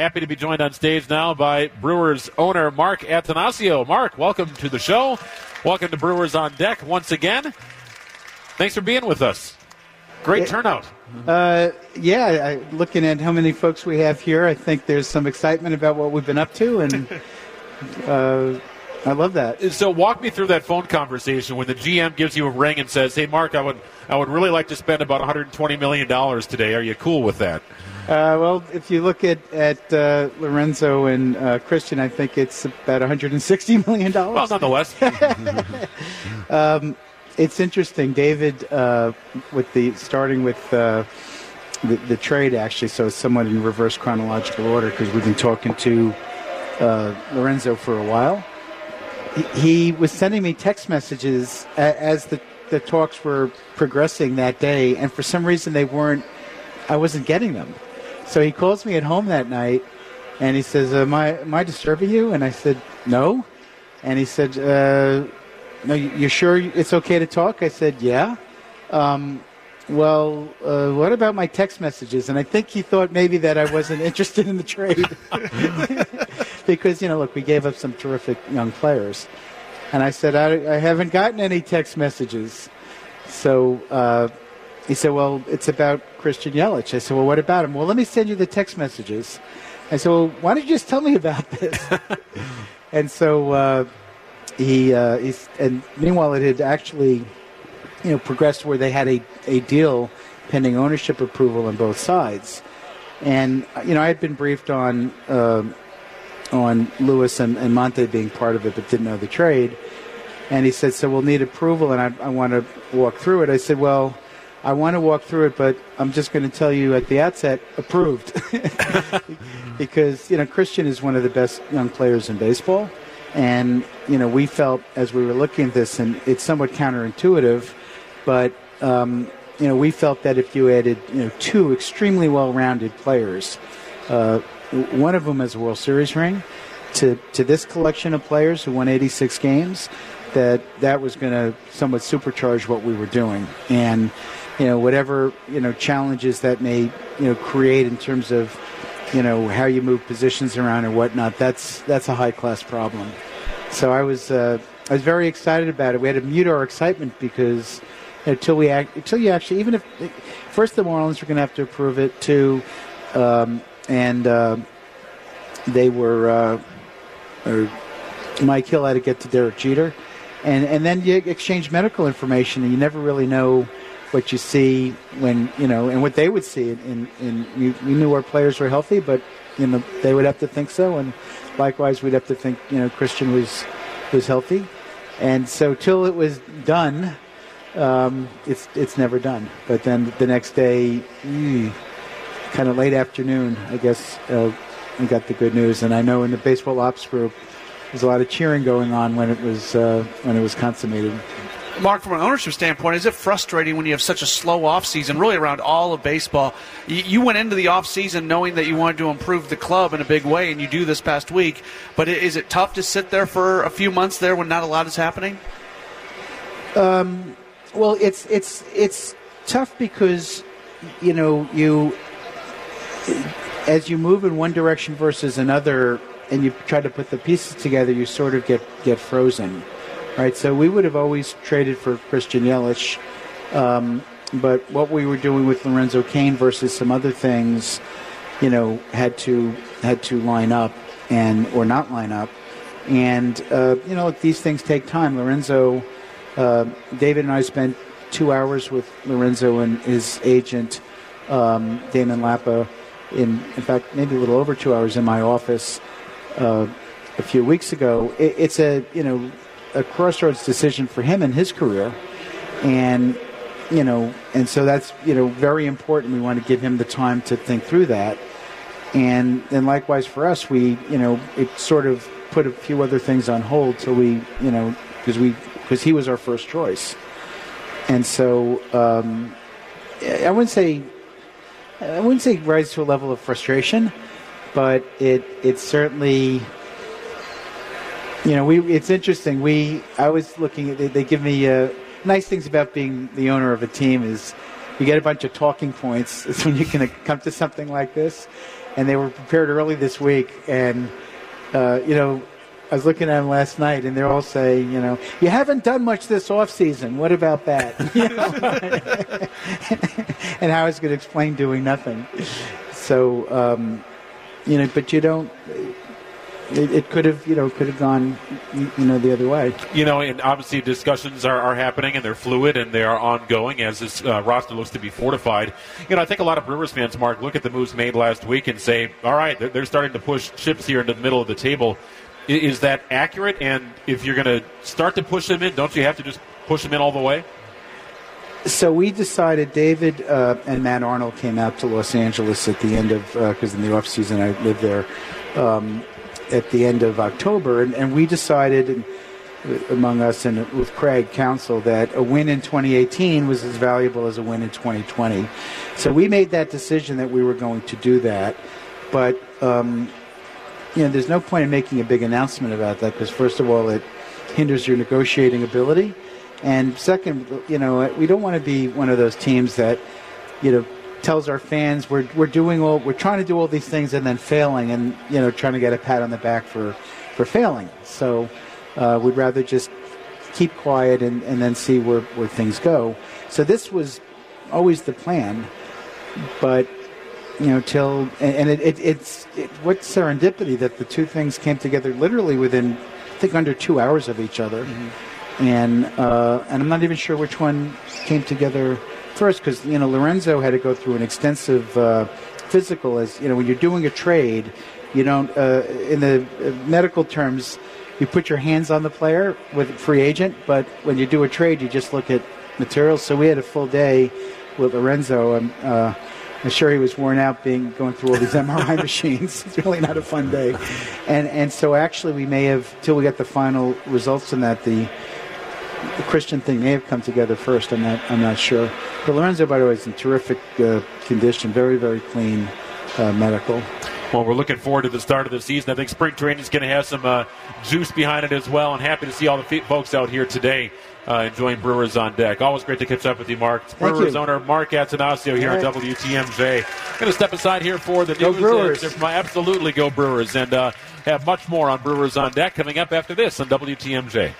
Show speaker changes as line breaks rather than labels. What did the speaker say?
Happy to be joined on stage now by Brewers owner Mark Attanasio. Mark, welcome to the show. Welcome to Brewers on Deck once again. Thanks for being with us. Great turnout.
Uh, yeah, I, looking at how many folks we have here, I think there's some excitement about what we've been up to, and uh, I love that.
So walk me through that phone conversation when the GM gives you a ring and says, "Hey, Mark, I would I would really like to spend about 120 million dollars today. Are you cool with that?"
Uh, well, if you look at at uh, Lorenzo and uh, Christian, I think it's about 160 million dollars.
Well, nonetheless.
um, it's interesting, David, uh, with the starting with uh, the, the, trade actually, so somewhat in reverse chronological order because we've been talking to uh, Lorenzo for a while. He, he, was sending me text messages as the, the talks were progressing that day, and for some reason they weren't, I wasn't getting them. So he calls me at home that night and he says, Am I, am I disturbing you? And I said, No. And he said, uh, no, you're sure it's okay to talk? I said, yeah. Um, well, uh, what about my text messages? And I think he thought maybe that I wasn't interested in the trade because you know, look, we gave up some terrific young players, and I said I, I haven't gotten any text messages. So uh, he said, well, it's about Christian Yelich. I said, well, what about him? Well, let me send you the text messages. I said, well, why don't you just tell me about this? and so. Uh, he uh, he's, and meanwhile it had actually you know progressed where they had a, a deal pending ownership approval on both sides and you know I had been briefed on uh, on Lewis and, and Monte being part of it but didn't know the trade and he said so we'll need approval and I, I want to walk through it I said well I want to walk through it, but I'm just going to tell you at the outset, approved, because you know Christian is one of the best young players in baseball, and, you know, we felt as we were looking at this, and it's somewhat counterintuitive, but, um, you know, we felt that if you added, you know, two extremely well rounded players, uh, one of them has a World Series ring, to, to this collection of players who won 86 games, that that was going to somewhat supercharge what we were doing. And, you know, whatever, you know, challenges that may, you know, create in terms of you know how you move positions around and whatnot. That's that's a high class problem. So I was uh, I was very excited about it. We had to mute our excitement because until we act, until you actually even if first the Marlins were going to have to approve it too, um, and uh, they were uh, or Mike Hill had to get to Derek Jeter, and and then you exchange medical information and you never really know what you see when you know, and what they would see. And, and you, you knew our players were healthy, but you know they would have to think so, and likewise we'd have to think you know Christian was was healthy, and so till it was done, um, it's it's never done. But then the next day, mm, kind of late afternoon, I guess, uh, we got the good news. And I know in the baseball ops group, there's a lot of cheering going on when it was uh, when it was consummated.
Mark, from an ownership standpoint, is it frustrating when you have such a slow offseason, really around all of baseball? You went into the offseason knowing that you wanted to improve the club in a big way, and you do this past week. But is it tough to sit there for a few months there when not a lot is happening?
Um, well, it's it's it's tough because you know you as you move in one direction versus another, and you try to put the pieces together, you sort of get get frozen right? So we would have always traded for Christian Yelich, um, but what we were doing with Lorenzo Cain versus some other things, you know, had to had to line up and or not line up, and uh, you know these things take time. Lorenzo, uh, David and I spent two hours with Lorenzo and his agent um, Damon Lapa. In in fact, maybe a little over two hours in my office. Uh, a few weeks ago. It, it's a you know a crossroads decision for him in his career, and you know, and so that's you know very important. We want to give him the time to think through that, and then likewise for us, we you know it sort of put a few other things on hold till we you know because we because he was our first choice, and so um, I wouldn't say I wouldn't say rise to a level of frustration, but it it certainly you know, we it's interesting. We I was looking at they, they give me uh, nice things about being the owner of a team is you get a bunch of talking points. It's when you can come to something like this. and they were prepared early this week. And uh, you know, I was looking at them last night, and they're all saying, you know, you haven't done much this off season. What about that? and how I was going to explain doing nothing. So, um, you know, but you don't. It, it, could have, you know, could have gone, you know, the other way.
You know, and obviously discussions are, are happening and they're fluid and they are ongoing as this uh, roster looks to be fortified. You know, I think a lot of Brewers fans, Mark, look at the moves made last week and say, all right, they're, they're starting to push chips here into the middle of the table. Is that accurate? And if you're going to start to push them in, don't you have to just push them in all the way?
So we decided. David uh, and Matt Arnold came out to Los Angeles at the end of because uh, in the off season I lived there. Um, at the end of October, and, and we decided, uh, among us and with Craig Counsell that a win in 2018 was as valuable as a win in 2020. So we made that decision that we were going to do that, but um, you know, there's no point in making a big announcement about that because first of all, it hinders your negotiating ability, and second, you know, we don't want to be one of those teams that, you know tells our fans we're, we're doing all we're trying to do all these things and then failing and you know trying to get a pat on the back for for failing. So uh, we'd rather just keep quiet and, and then see where, where things go. So this was always the plan but you know till and, and it, it, it's it, what serendipity that the two things came together literally within I think under two hours of each other. Mm-hmm. And uh, and I'm not even sure which one came together first because you know Lorenzo had to go through an extensive uh, physical. As you know, when you're doing a trade, you don't uh, in the uh, medical terms, you put your hands on the player with free agent, but when you do a trade, you just look at materials. So we had a full day with Lorenzo. and uh, I'm sure he was worn out being going through all these MRI machines. It's really not a fun day, and and so actually we may have till we get the final results in that the the Christian thing may have come together first. I'm not. I'm not sure. But Lorenzo, by the way, is in terrific uh, condition. Very, very clean uh, medical.
Well, we're looking forward to the start of the season. I think spring training is going to have some uh, juice behind it as well, and happy to see all the folks out here today uh, enjoying Brewers on deck. Always great to catch up with you, Mark. It's Brewers
you.
owner Mark Attanasio here right. at WTMJ. Going to step aside here for the
go
news.
Brewers.
absolutely go Brewers, and uh, have much more on Brewers on deck coming up after this on WTMJ.